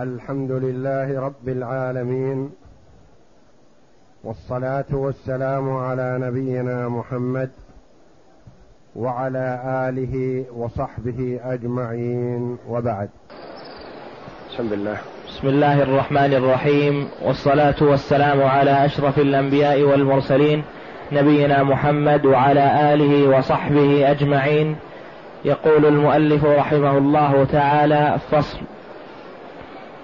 الحمد لله رب العالمين والصلاة والسلام على نبينا محمد وعلى آله وصحبه أجمعين وبعد. بسم الله بسم الله الرحمن الرحيم والصلاة والسلام على أشرف الأنبياء والمرسلين نبينا محمد وعلى آله وصحبه أجمعين. يقول المؤلف رحمه الله تعالى فصل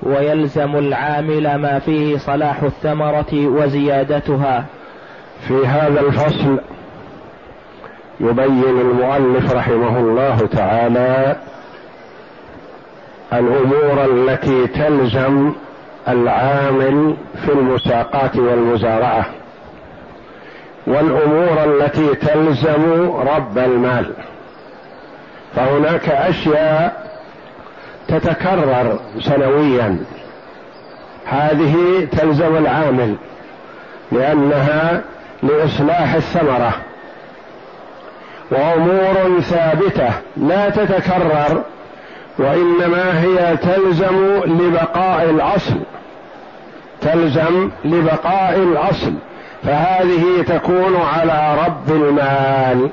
ويلزم العامل ما فيه صلاح الثمرة وزيادتها. في هذا الفصل يبين المؤلف رحمه الله تعالى الأمور التي تلزم العامل في المساقات والمزارعة والأمور التي تلزم رب المال. فهناك أشياء تتكرر سنويا. هذه تلزم العامل لأنها لإصلاح الثمرة. وأمور ثابتة لا تتكرر وإنما هي تلزم لبقاء الأصل. تلزم لبقاء الأصل. فهذه تكون على رب المال.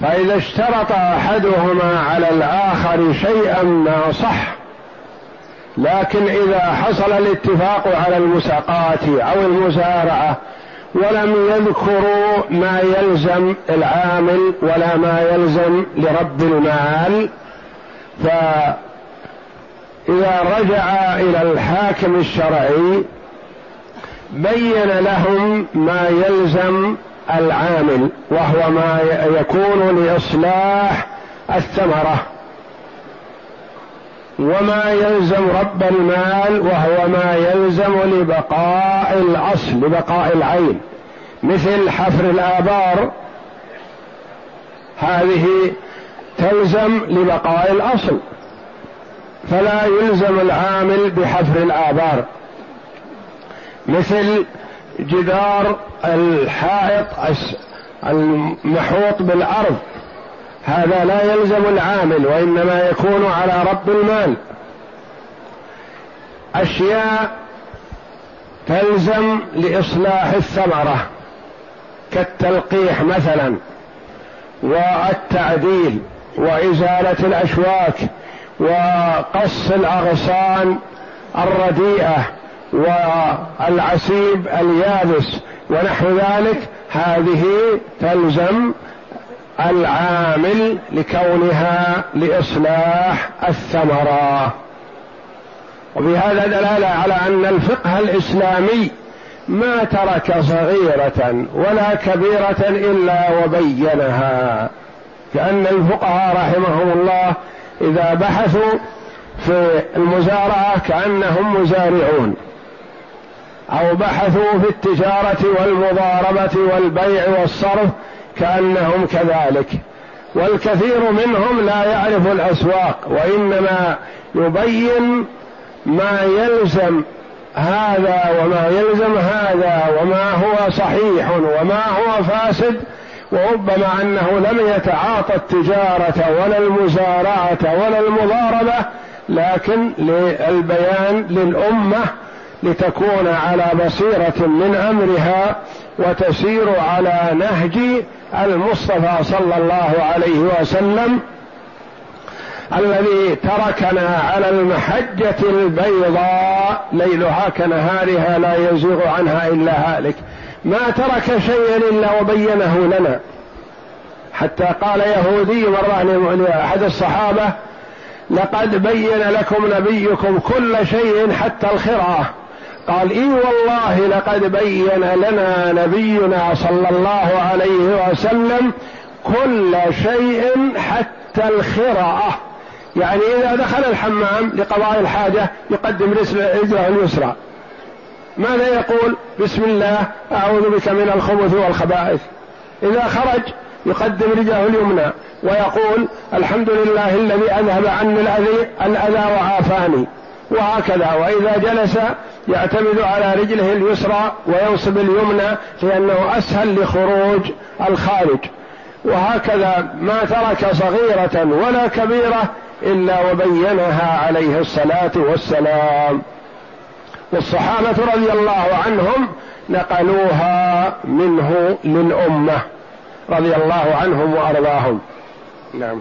فإذا اشترط أحدهما على الآخر شيئا ما صح. لكن إذا حصل الاتفاق على المساقات أو المزارعة ولم يذكروا ما يلزم العامل ولا ما يلزم لرب المال فإذا رجع إلى الحاكم الشرعي بين لهم ما يلزم العامل وهو ما يكون لإصلاح الثمرة. وما يلزم رب المال وهو ما يلزم لبقاء الأصل لبقاء العين. مثل حفر الآبار هذه تلزم لبقاء الأصل. فلا يلزم العامل بحفر الآبار. مثل جدار الحائط المحوط بالأرض. هذا لا يلزم العامل وإنما يكون على رب المال. أشياء تلزم لإصلاح الثمرة كالتلقيح مثلا والتعديل وإزالة الأشواك وقص الأغصان الرديئة. والعسيب اليابس ونحو ذلك هذه تلزم العامل لكونها لإصلاح الثمرة. وبهذا دلالة على أن الفقه الإسلامي ما ترك صغيرة ولا كبيرة إلا وبينها كان الفقهاء رحمهم الله إذا بحثوا في المزارعة كأنهم مزارعون. أو بحثوا في التجارة والمضاربة والبيع والصرف كأنهم كذلك. والكثير منهم لا يعرف الأسواق وإنما يبين ما يلزم هذا وما يلزم هذا وما هو صحيح وما هو فاسد وربما أنه لم يتعاطى التجارة ولا المزارعة ولا المضاربة لكن للبيان للأمة لتكون على بصيرة من أمرها وتسير على نهج المصطفى صلى الله عليه وسلم الذي تركنا على المحجة البيضاء ليلها كنهارها لا يزيغ عنها إلا هالك. ما ترك شيئا إلا وبينه لنا. حتى قال يهودي مرة لأحد الصحابة لقد بين لكم نبيكم كل شيء حتى الخرعة قال إي والله لقد بين لنا نبينا صلى الله عليه وسلم كل شيء حتى الخرعه يعني إذا دخل الحمام لقضاء الحاجة يقدم رجله اليسرى. ماذا يقول؟ بسم الله أعوذ بك من الخبث والخبائث. إذا خرج يقدم رجله اليمنى ويقول الحمد لله الذي أذهب عني الأذى وعافاني. وهكذا. وإذا جلس يعتمد على رجله اليسرى وينصب اليمنى لأنه أسهل لخروج الخارج. وهكذا ما ترك صغيرة ولا كبيرة إلا وبينها عليه الصلاة والسلام. والصحابة رضي الله عنهم نقلوها منه للأمة رضي الله عنهم وأرضاهم. نعم.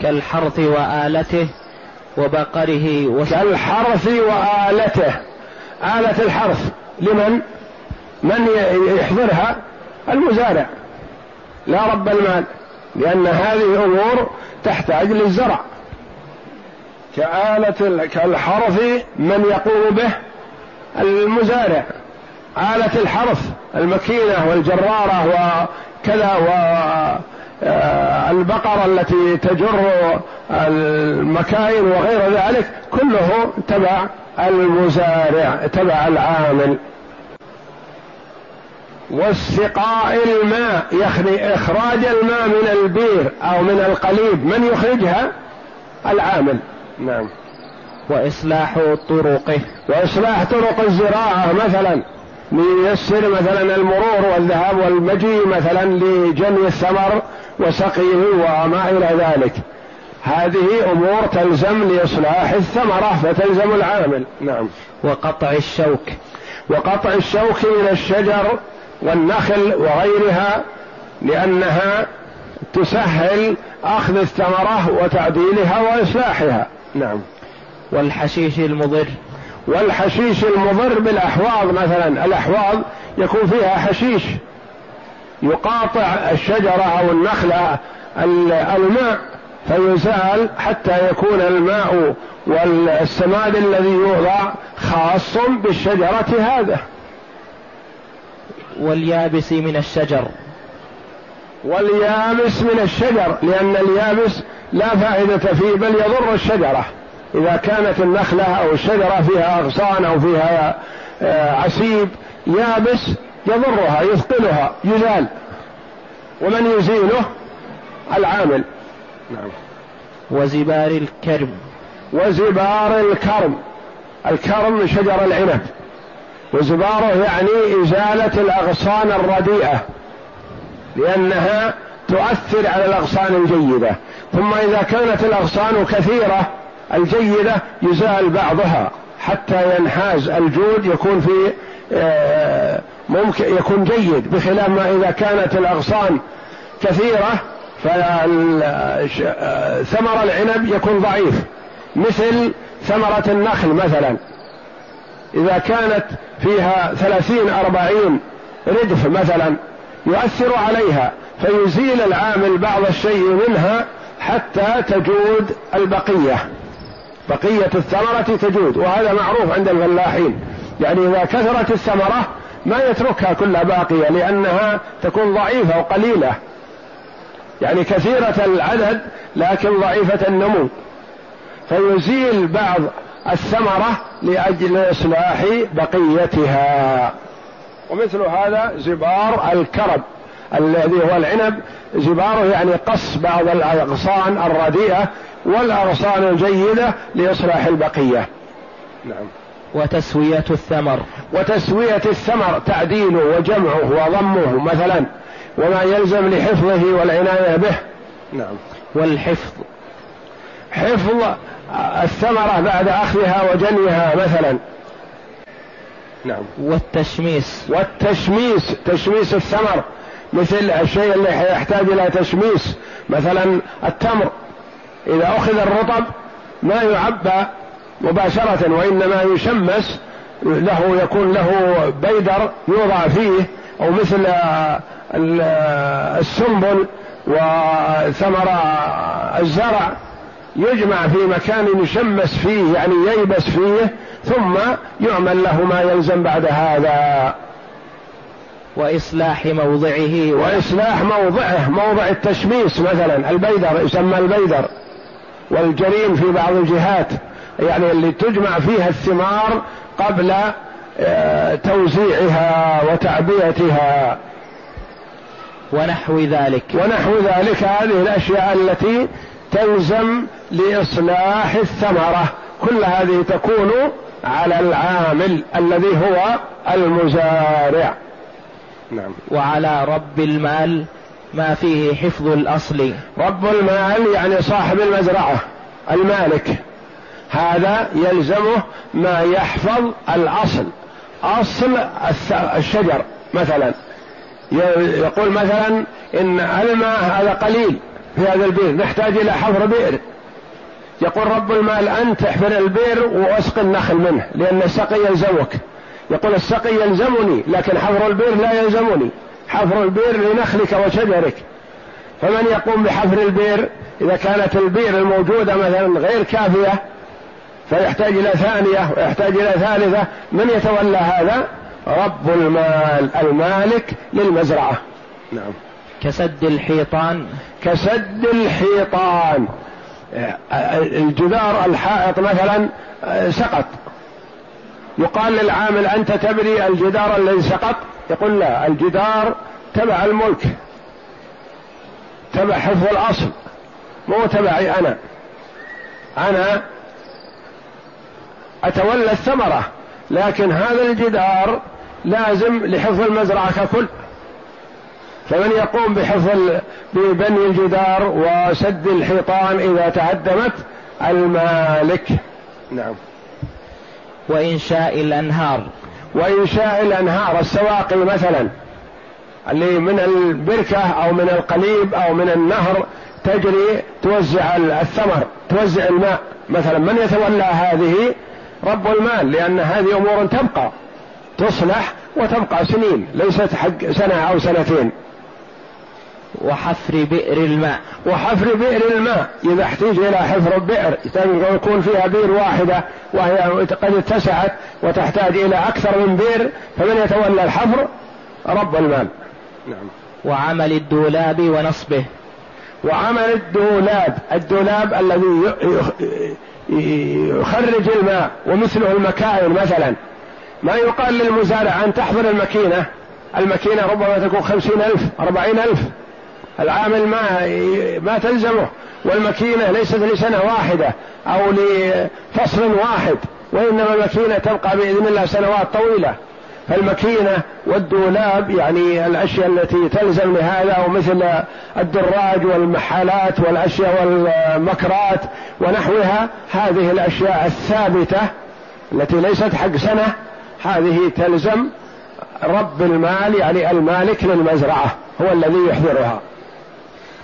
كالحرث وآلته وبقره. كالحرث وآلته آلة الحرث لمن؟ من يحضرها؟ المزارع لا رب المال لأن هذه أمور تحتاج للزرع كآلة كالحرث من يقوم به المزارع آلة الحرث المكينة والجرارة وكذا والبقرة التي تجر المكاين وغير ذلك كله تبع المزارع تبع العامل. واستقاء الماء يعني إخراج الماء من البير أو من القليب. من يخرجها؟ العامل. نعم. وإصلاح طرقه. وإصلاح طرق الزراعة مثلا لييسر مثلا المرور والذهاب والمجيء مثلا لجني الثمر وسقيه وما إلى ذلك. هذه أمور تلزم لإصلاح الثمرة فتلزم العامل. نعم. وقطع الشوك. وقطع الشوك من الشجر والنخل وغيرها لأنها تسهل أخذ الثمرة وتعديلها وإصلاحها. نعم. والحشيش المضر. والحشيش المضر بالأحواض مثلا. الأحواض يكون فيها حشيش. يقاطع الشجرة أو النخلة الماء فيزال حتى يكون الماء والسماد الذي يوضع خاص بالشجرة هذا. واليابس من الشجر. واليابس من الشجر لأن اليابس لا فائدة فيه بل يضر الشجرة. إذا كانت النخلة أو الشجرة فيها أغصان أو فيها آه، عسيب يابس يضرها يثقلها يزال ومن يزيله العامل. نعم. وزبار الكرم. وزبار الكرم. الكرم شجر العنب. وزباره يعني إزالة الأغصان الرديئة لأنها تؤثر على الأغصان الجيدة. ثم إذا كانت الأغصان كثيرة الجيدة يزال بعضها حتى ينحاز الجود يكون في ممكن يكون جيد بخلاف ما إذا كانت الأغصان كثيرة فثمر العنب يكون ضعيف مثل ثمرة النخل مثلا. إذا كانت فيها ثلاثين أربعين ردف مثلا يؤثر عليها فيزيل العامل بعض الشيء منها حتى تجود البقية. بقية الثمرة تجود وهذا معروف عند الفلاحين. يعني إذا كثرت الثمرة ما يتركها كلها باقية لأنها تكون ضعيفة وقليلة. يعني كثيرة العدد لكن ضعيفة النمو. فيزيل بعض الثمرة لأجل إصلاح بقيتها. ومثل هذا زبار الكرب الذي هو العنب. زباره يعني قص بعض الأغصان الرديئة والأغصان الجيدة لإصلاح البقية. نعم. وتسوية الثمر. وتسوية الثمر تعديله وجمعه وضمه مثلا وما يلزم لحفظه والعناية به. نعم. والحفظ. حفظ الثمرة بعد أخذها وجنيها مثلا. نعم. والتشميس. والتشميس تشميس الثمر. مثل الشيء اللي يحتاج إلى تشميس مثلا التمر. إذا أخذ الرطب ما يعبى مباشرة وإنما يشمس له يكون له بيدر يوضع فيه أو مثل السنبل وثمر الزرع يجمع في مكان يشمس فيه يعني ييبس فيه ثم يعمل له ما يلزم بعد هذا. وإصلاح موضعه وإصلاح موضعه موضع التشميس مثلا البيدر يسمى البيدر والجرين في بعض الجهات. يعني اللي تجمع فيها الثمار قبل آه، توزيعها وتعبئتها. ونحو ذلك. ونحو ذلك هذه الأشياء التي تلزم لإصلاح الثمرة. كل هذه تكون على العامل الذي هو المزارع. نعم. وعلى رب المال ما فيه حفظ الأصل. رب المال يعني صاحب المزرعة المالك. هذا يلزمه ما يحفظ الأصل. أصل الشجر مثلا. يقول مثلا إن الماء هذا قليل في هذا البئر نحتاج إلى حفر بئر. يقول رب المال أنت احفر البئر وأسق النخل منه لأن السقي يلزمك. يقول السقي يلزمني لكن حفر البئر لا يلزمني. حفر البئر لنخلك وشجرك. فمن يقوم بحفر البئر؟ إذا كانت البئر الموجودة مثلا غير كافية فيحتاج إلى ثانية ويحتاج إلى ثالثة. من يتولى هذا؟ رب المال المالك للمزرعة. نعم. كسد الحيطان. كسد الحيطان. الجدار الحائط مثلا سقط. يقال للعامل أنت تبني الجدار الذي سقط؟ يقول لا الجدار تبع الملك. تبع حفظ الأصل. مو تبعي أنا. أنا أتولى الثمرة لكن هذا الجدار لازم لحفظ المزرعة ككل. فمن يقوم بحفظ ببني الجدار وسد الحيطان إذا تهدمت؟ المالك. نعم. وإنشاء الأنهار. وإنشاء الأنهار السواقي مثلا اللي من البركة أو من القليب أو من النهر تجري توزع الثمر توزع الماء. مثلا من يتولى هذه؟ رب المال لأن هذه أمور تبقى تصلح وتبقى سنين ليست حق سنة أو سنتين. وحفر بئر الماء. وحفر بئر الماء إذا احتيج إلى حفر بئر يكون فيها بئر واحدة وهي قد اتسعت وتحتاج إلى أكثر من بئر فمن يتولى الحفر؟ رب المال. نعم. وعمل الدولاب ونصبه. وعمل الدولاب الدولاب الذي يخرج الماء ومثله المكاين مثلا. ما يقال للمزارع أن تحضر الماكينة. الماكينة ربما تكون خمسين ألف أربعين ألف. العامل ما ما تلزمه والماكينة ليست لسنة واحدة أو لفصل واحد وإنما الماكينة تبقى بإذن الله سنوات طويلة. فالماكينة والدولاب يعني الأشياء التي تلزم لهذا ومثل الدراج والمحالات والأشياء والمكرات ونحوها هذه الأشياء الثابتة التي ليست حق سنة هذه تلزم رب المال يعني المالك للمزرعة هو الذي يحضرها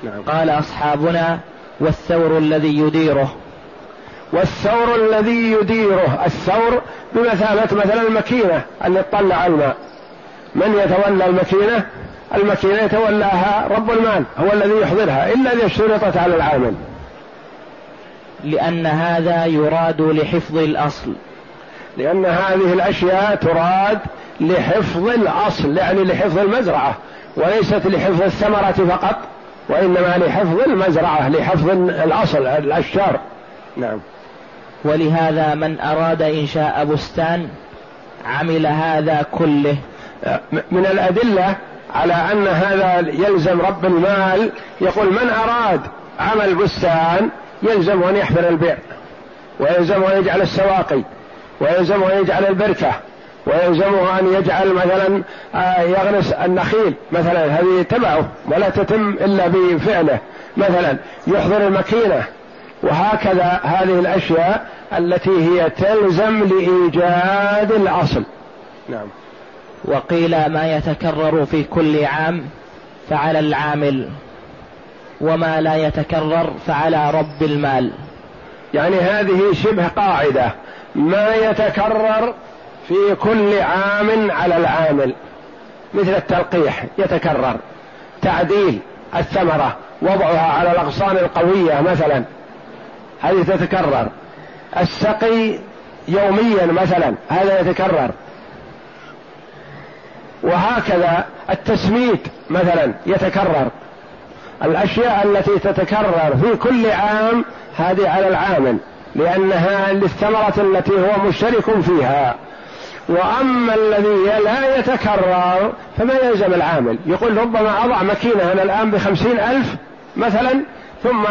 نعم. قال أصحابنا والثور الذي يديره والثور الذي يديره الثور بمثابة مثلا الماكينة اللي تطلع الماء من يتولى الماكينة؟ الماكينة يتولاها رب المال هو الذي يحضرها إلا إذا اشترطت على العامل. لأن هذا يراد لحفظ الأصل. لأن هذه الأشياء تراد لحفظ الأصل يعني لحفظ المزرعة وليست لحفظ الثمرة فقط وإنما لحفظ المزرعة لحفظ الأصل الأشجار. نعم. ولهذا من أراد إنشاء بستان عمل هذا كله. من الأدلة على أن هذا يلزم رب المال يقول من أراد عمل بستان يلزم أن يحفر البئر ويلزم أن يجعل السواقي ويلزم أن يجعل البركة ويلزمه أن يجعل مثلا آه، يغرس النخيل مثلا. هذه تبعه ولا تتم إلا بفعله. مثلا يحضر الماكينة وهكذا هذه الأشياء التي هي تلزم لإيجاد الأصل. نعم. وقيل ما يتكرر في كل عام فعلى العامل وما لا يتكرر فعلى رب المال. يعني هذه شبه قاعدة ما يتكرر في كل عام على العامل. مثل التلقيح يتكرر تعديل الثمرة وضعها على الأغصان القوية مثلا. هذه تتكرر. السقي يوميا مثلا هذا يتكرر. وهكذا التسميد مثلا يتكرر. الأشياء التي تتكرر في كل عام هذه على العامل لأنها للثمرة التي هو مشترك فيها. وأما الذي لا يتكرر فما يلزم العامل. يقول ربما أضع ماكينة أنا الآن بخمسين ألف مثلا ثم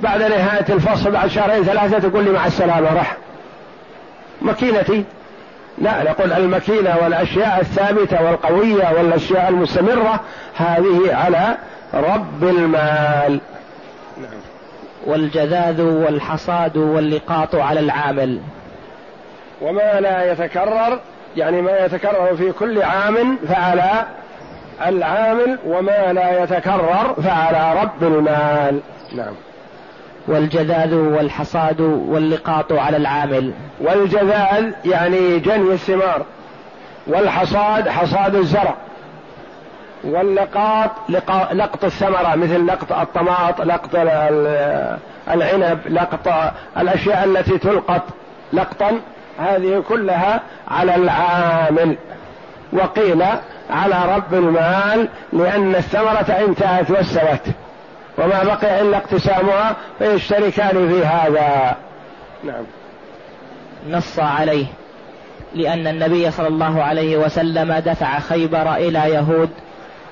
بعد نهاية الفصل بعد شهرين ثلاثة تقول لي مع السلامة رح. ماكينتي لا نقول الماكينه والأشياء الثابتة والقوية والأشياء المستمرة هذه على رب المال. نعم. والجذاذ والحصاد واللقاط على العامل. وما لا يتكرر يعني ما يتكرر في كل عام فعلى العامل وما لا يتكرر فعلى رب المال. نعم. والجذاذ والحصاد واللقاط على العامل. والجذاذ يعني جني الثمار والحصاد حصاد الزرع واللقاط لقط الثمرة مثل لقط الطماط لقط العنب لقط الأشياء التي تلقط لقطا. هذه كلها على العامل. وقيل على رب المال لأن الثمرة انتهت واستوت وما بقي إلا اقتسامها فيشتركان في هذا. نعم. نص عليه. لأن النبي صلى الله عليه وسلم دفع خيبر إلى يهود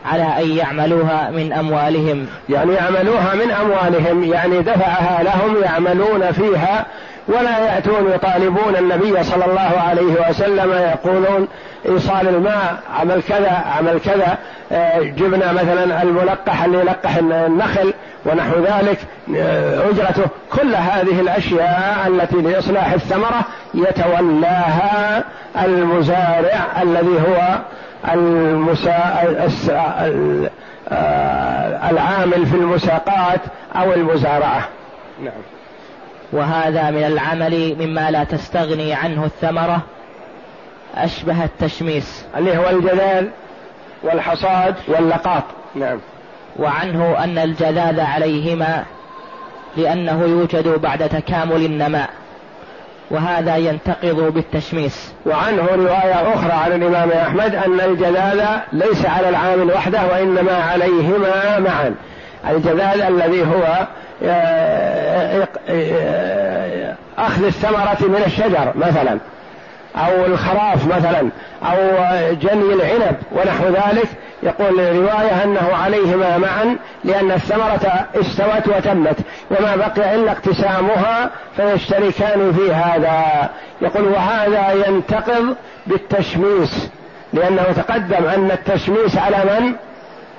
على أن يعملوها من أموالهم. يعني يعملوها من أموالهم يعني دفعها لهم يعملون فيها ولا يأتون يطالبون النبي صلى الله عليه وسلم يقولون إيصال الماء عمل كذا عمل كذا آه، جبنا مثلا الملقح اللي يلقح النخل ونحو ذلك آه، أجرته كل هذه الأشياء التي لإصلاح الثمرة يتولاها المزارع الذي هو المسا... آه، العامل في المساقات أو المزارعة. نعم. وهذا من العمل مما لا تستغني عنه الثمرة. أشبه التشميس. اللي هو الجلال والحصاد واللقاط. نعم. وعنه أن الجلال عليهما لأنه يوجد بعد تكامل النماء وهذا ينتقض بالتشميس. وعنه رواية أخرى عن الإمام أحمد أن الجلال ليس على العامل وحده وإنما عليهما معا. الجلال الذي هو آه، آه، أخذ الثمرة من الشجر مثلا. أو الخراف مثلا أو جني العنب ونحو ذلك يقول رواية أنه عليهما معا لأن الثمرة استوت وتمت وما بقي إلا اقتسامها فيشتركان في هذا يقول وهذا ينتقض بالتشميس لأنه تقدم أن التشميس على من؟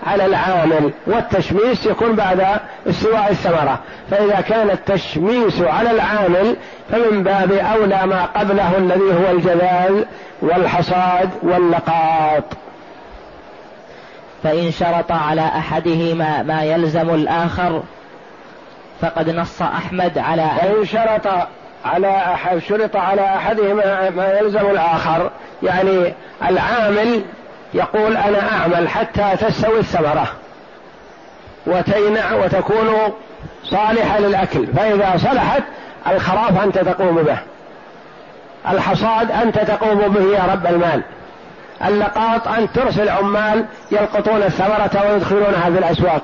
على العامل والتشميس يكون بعد استواء الثمرة. فإذا كان التشميس على العامل فمن باب أولى ما قبله الذي هو الجذال والحصاد واللقاط فإن شرط على أحدهما ما يلزم الآخر فقد نص أحمد على فإن شرط على أحد شرط على أحدهما ما يلزم الآخر يعني العامل يقول أنا أعمل حتى تستوي الثمرة وتينع وتكون صالحة للأكل فإذا صلحت الخراف أنت تقوم به. الحصاد أنت تقوم به يا رب المال. اللقاط أن ترسل عمال يلقطون الثمرة ويدخلونها في الأسواق.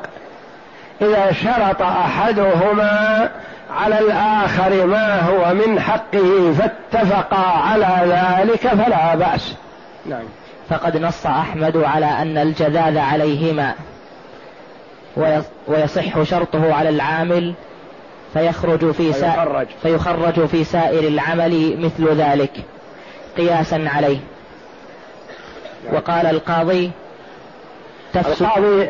إذا شرط أحدهما على الآخر ما هو من حقه فاتفقا على ذلك فلا بأس. نعم. فقد نص أحمد على أن الجذاذ عليهما ويصح شرطه على العامل فيخرج في سائر فيخرج في سائر العمل مثل ذلك قياسا عليه. وقال القاضي القاضي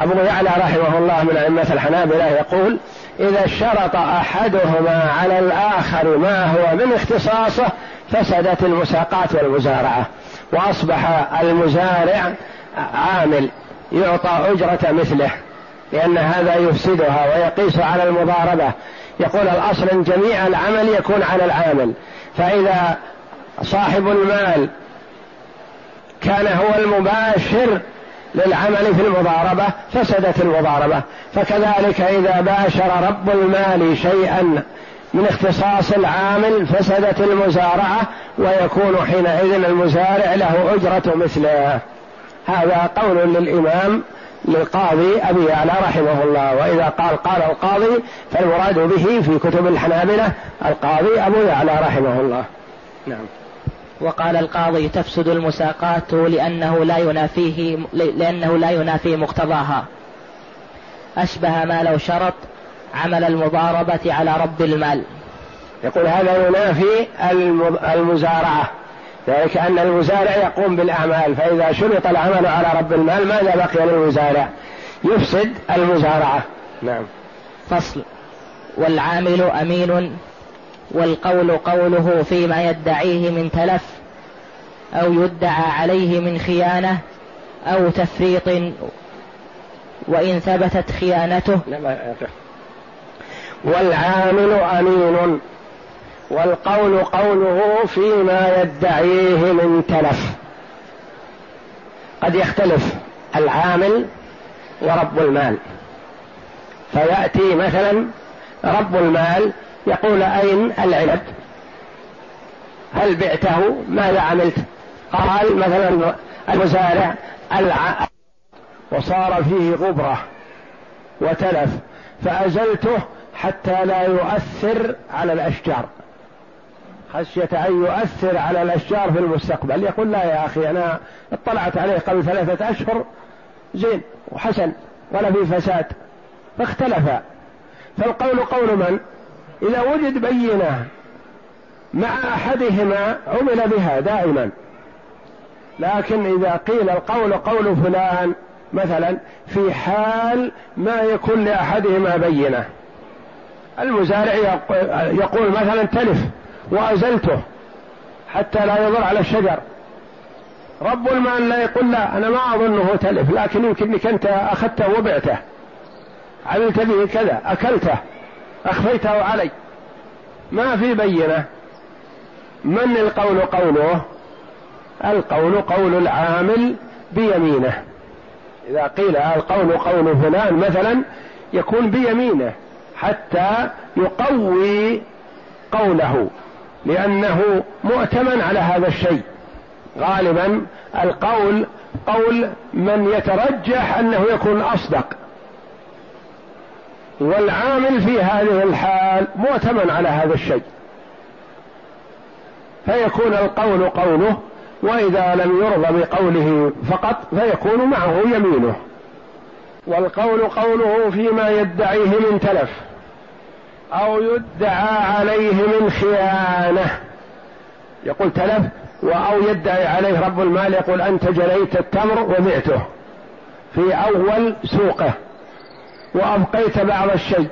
أبو يعلى رحمه الله من أئمة الحنابلة يقول إذا اشترط أحدهما على الآخر ما هو من اختصاصه فسدت المساقات والمزارعة وأصبح المزارع عامل يعطى أجرة مثله لأن هذا يفسدها ويقيس على المضاربة. يقول الأصل إن جميع العمل يكون على العامل. فإذا صاحب المال كان هو المباشر للعمل في المضاربة فسدت المضاربة. فكذلك إذا باشر رب المال شيئا من اختصاص العامل فسدت المزارعة ويكون حينئذ المزارع له أجرة مثله. هذا قول للإمام للقاضي أبي يعلى رحمه الله. وإذا قال قال القاضي فالمراد به في كتب الحنابلة القاضي أبو يعلى رحمه الله. نعم. وقال القاضي تفسد المساقات لأنه لا ينافيه لأنه لا ينافي مقتضاها. أشبه ما لو شرط عمل المضاربة على رب المال. يقول هذا ينافي المزارعة. ذلك أن المزارع يقوم بالأعمال فإذا شرط العمل على رب المال ماذا بقي للمزارع؟ يفسد المزارعة. نعم. فصل. والعامل أمين والقول قوله فيما يدعيه من تلف أو يدعى عليه من خيانة أو تفريط وإن ثبتت خيانته. والعامل أمين. والقول قوله فيما يدعيه من تلف. قد يختلف العامل ورب المال. فيأتي مثلا رب المال يقول أين العنب هل بعته؟ ماذا عملت؟ قال مثلا المزارع الع... وصار فيه غبرة وتلف. فأزلته حتى لا يؤثر على الأشجار. خشية أن يؤثر على الأشجار في المستقبل. يقول لا يا أخي أنا اطلعت عليه قبل ثلاثة أشهر زين وحسن ولا في فساد. فاختلف. فالقول قول من؟ إذا وجد بينة مع أحدهما عمل بها دائما. لكن إذا قيل القول قول فلان مثلا في حال ما يكون لأحدهما بينة. المزارع يقول مثلا تلف وأزلته حتى لا يضر على الشجر. رب المال لا يقول لا أنا ما أظنه تلف لكن يمكنك أنت أخذته وبعته. عملت به كذا أكلته أخفيته علي. ما في بينة. من القول قوله؟ القول قول العامل بيمينه. إذا قيل القول قول فلان مثلا يكون بيمينه. حتى يقوي قوله لأنه مؤتمن على هذا الشيء. غالبا القول قول من يترجح أنه يكون أصدق. والعامل في هذه الحال مؤتمن على هذا الشيء. فيكون القول قوله وإذا لم يرضى بقوله فقط فيكون معه يمينه. والقول قوله فيما يدعيه من تلف أو يدعى عليه من خيانة. يقول تلف أو يدعي عليه رب المال يقول أنت جريت التمر وبعته في أول سوقه وأبقيت بعض الشيء.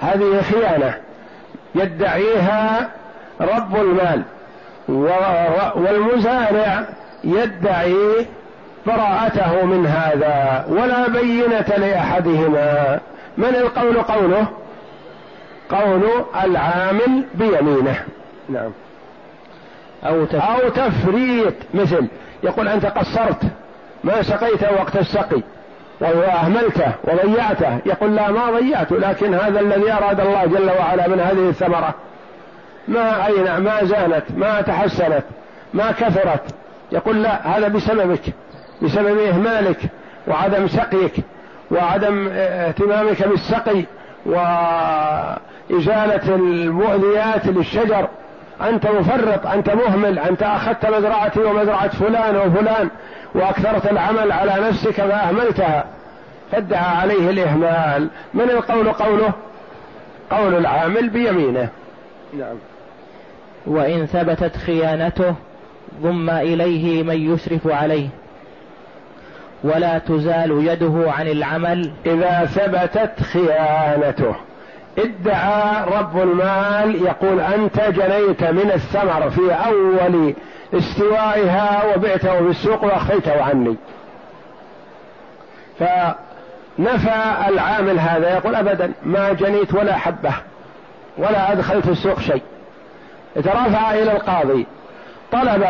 هذه خيانة. يدعيها رب المال. والمزارع يدعي براءته من هذا ولا بينة لأحدهما. من القول قوله؟ قول العامل بيمينه. نعم. أو تفريط, أو تفريط مثل يقول أنت قصرت ما سقيت وقت السقي وأهملته وضيعته يقول لا ما ضيعت لكن هذا الذي أراد الله جل وعلا من هذه الثمرة. ما أين ما زالت ما تحسنت ما كثرت. يقول لا هذا بسببك بسبب إهمالك وعدم سقيك وعدم اهتمامك بالسقي وإزالة المؤذيات للشجر. أنت مفرط أنت مهمل أنت أخذت مزرعتي ومزرعة فلان وفلان وأكثرت العمل على نفسك فأهملتها فادعى عليه الإهمال. من القول قوله؟ قول العامل بيمينه. نعم. وإن ثبتت خيانته ضم إليه من يشرف عليه. ولا تزال يده عن العمل. إذا ثبتت خيانته. ادعى رب المال يقول أنت جنيت من الثمر في أول استوائها وبعته في السوق وأخفيته عني. فنفى العامل هذا يقول أبدا ما جنيت ولا حبة ولا أدخلت السوق شيء. ترافع إلى القاضي. طلب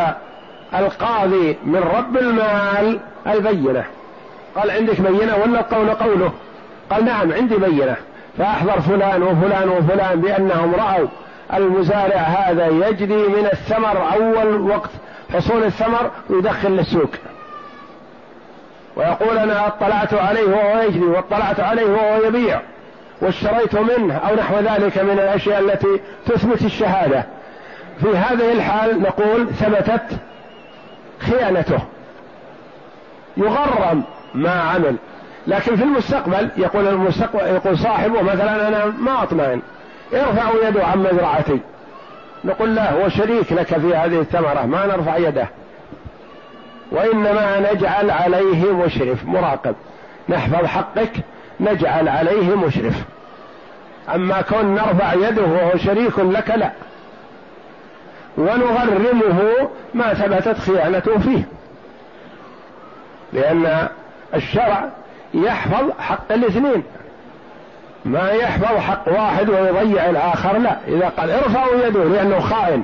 القاضي من رب المال البينة. قال عندك بينة ولا القول قوله؟ قال نعم عندي بينة. فأحضر فلان وفلان وفلان بأنهم رأوا المزارع هذا يجري من الثمر أول وقت. حصول الثمر ويدخل للسوق. ويقول أنا اطلعت عليه وهو يجري واطلعت عليه وهو يبيع واشتريت منه أو نحو ذلك من الأشياء التي تثبت الشهادة. في هذه الحال نقول ثبتت خيانته. يغرم ما عمل. لكن في المستقبل يقول المستقبل يقول صاحبه مثلا أنا ما أطمئن. ارفع يده عن مزرعتي نقول لا هو شريك لك في هذه الثمرة ما نرفع يده. وإنما نجعل عليه مشرف مراقب. نحفظ حقك نجعل عليه مشرف. أما كون نرفع يده وهو شريك لك لا. ونغرمه ما ثبتت خيانته فيه. لأن الشرع يحفظ حق الاثنين. ما يحفظ حق واحد ويضيع الآخر لا. إذا قال ارفعوا يده لأنه خائن.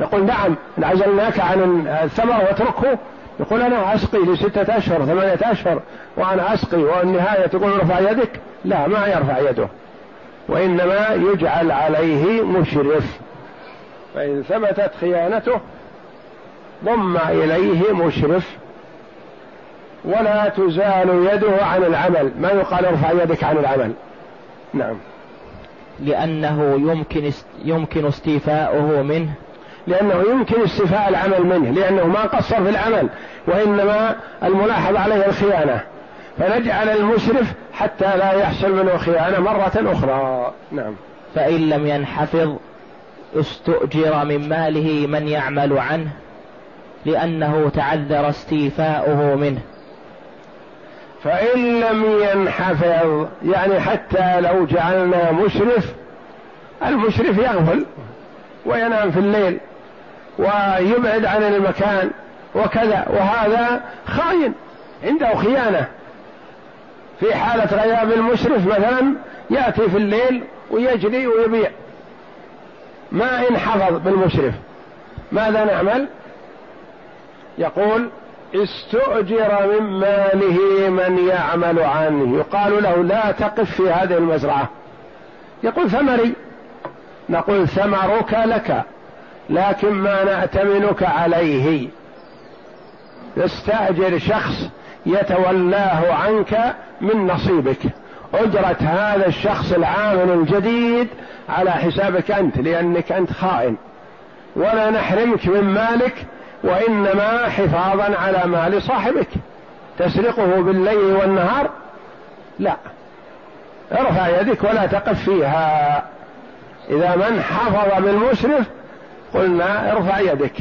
نقول نعم عزلناك عن الثمر واتركه. يقول أنا أسقي لستة أشهر ثمانية أشهر وأنا أسقي والنهاية تقول ارفع يدك. لا ما يرفع يده. وإنما يجعل عليه مشرف. فإن ثبتت خيانته ضم إليه مشرف. ولا تزال يده عن العمل. ما يقال ارفع يدك عن العمل. نعم. لأنه يمكن يمكن استيفاؤه منه. لأنه يمكن استيفاء العمل منه. لأنه ما قصر في العمل وإنما الملاحظ عليه الخيانة. فنجعل المشرف حتى لا يحصل منه خيانة مرة أخرى. نعم. فإن لم ينحفظ استؤجر من ماله من يعمل عنه لأنه تعذر استيفاؤه منه. فإن لم ينحفظ يعني حتى لو جعلنا مشرف المشرف يغفل وينام في الليل ويبعد عن المكان وكذا وهذا خاين عنده خيانة. في حالة غياب المشرف مثلا يأتي في الليل ويجري ويبيع. ما انحفظ بالمشرف ماذا نعمل؟ يقول استؤجر من ماله من يعمل عنه. يقال له لا تقف في هذه المزرعة. يقول ثمري. نقول ثمرك لك لكن ما نأتمنك عليه. نستأجر شخص يتولاه عنك من نصيبك. أجرة هذا الشخص العامل الجديد على حسابك أنت لأنك أنت خائن. ولا نحرمك من مالك وإنما حفاظا على مال صاحبك. تسرقه بالليل والنهار؟ لا. ارفع يدك ولا تقف فيها. إذا من حفظ بالمسرف قلنا ارفع يدك.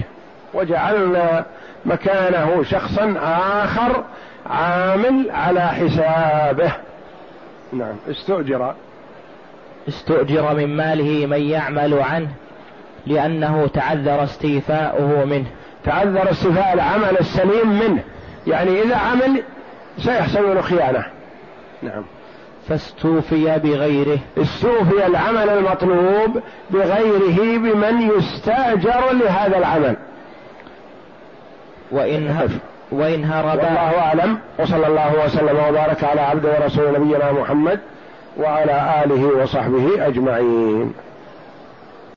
وجعلنا مكانه شخصا آخر عامل على حسابه. نعم استؤجر. استؤجر من ماله من يعمل عنه لأنه تعذر استيفاؤه منه. تعذر استيفاء العمل السليم منه. يعني إذا عمل سيحصل له خيانة. نعم. فاستوفي بغيره. استوفي العمل المطلوب بغيره بمن يستأجر لهذا العمل. وإن وإن هرب. والله أعلم. وصلى الله وسلم وبارك على عبده ورسول نبينا محمد وعلى آله وصحبه أجمعين.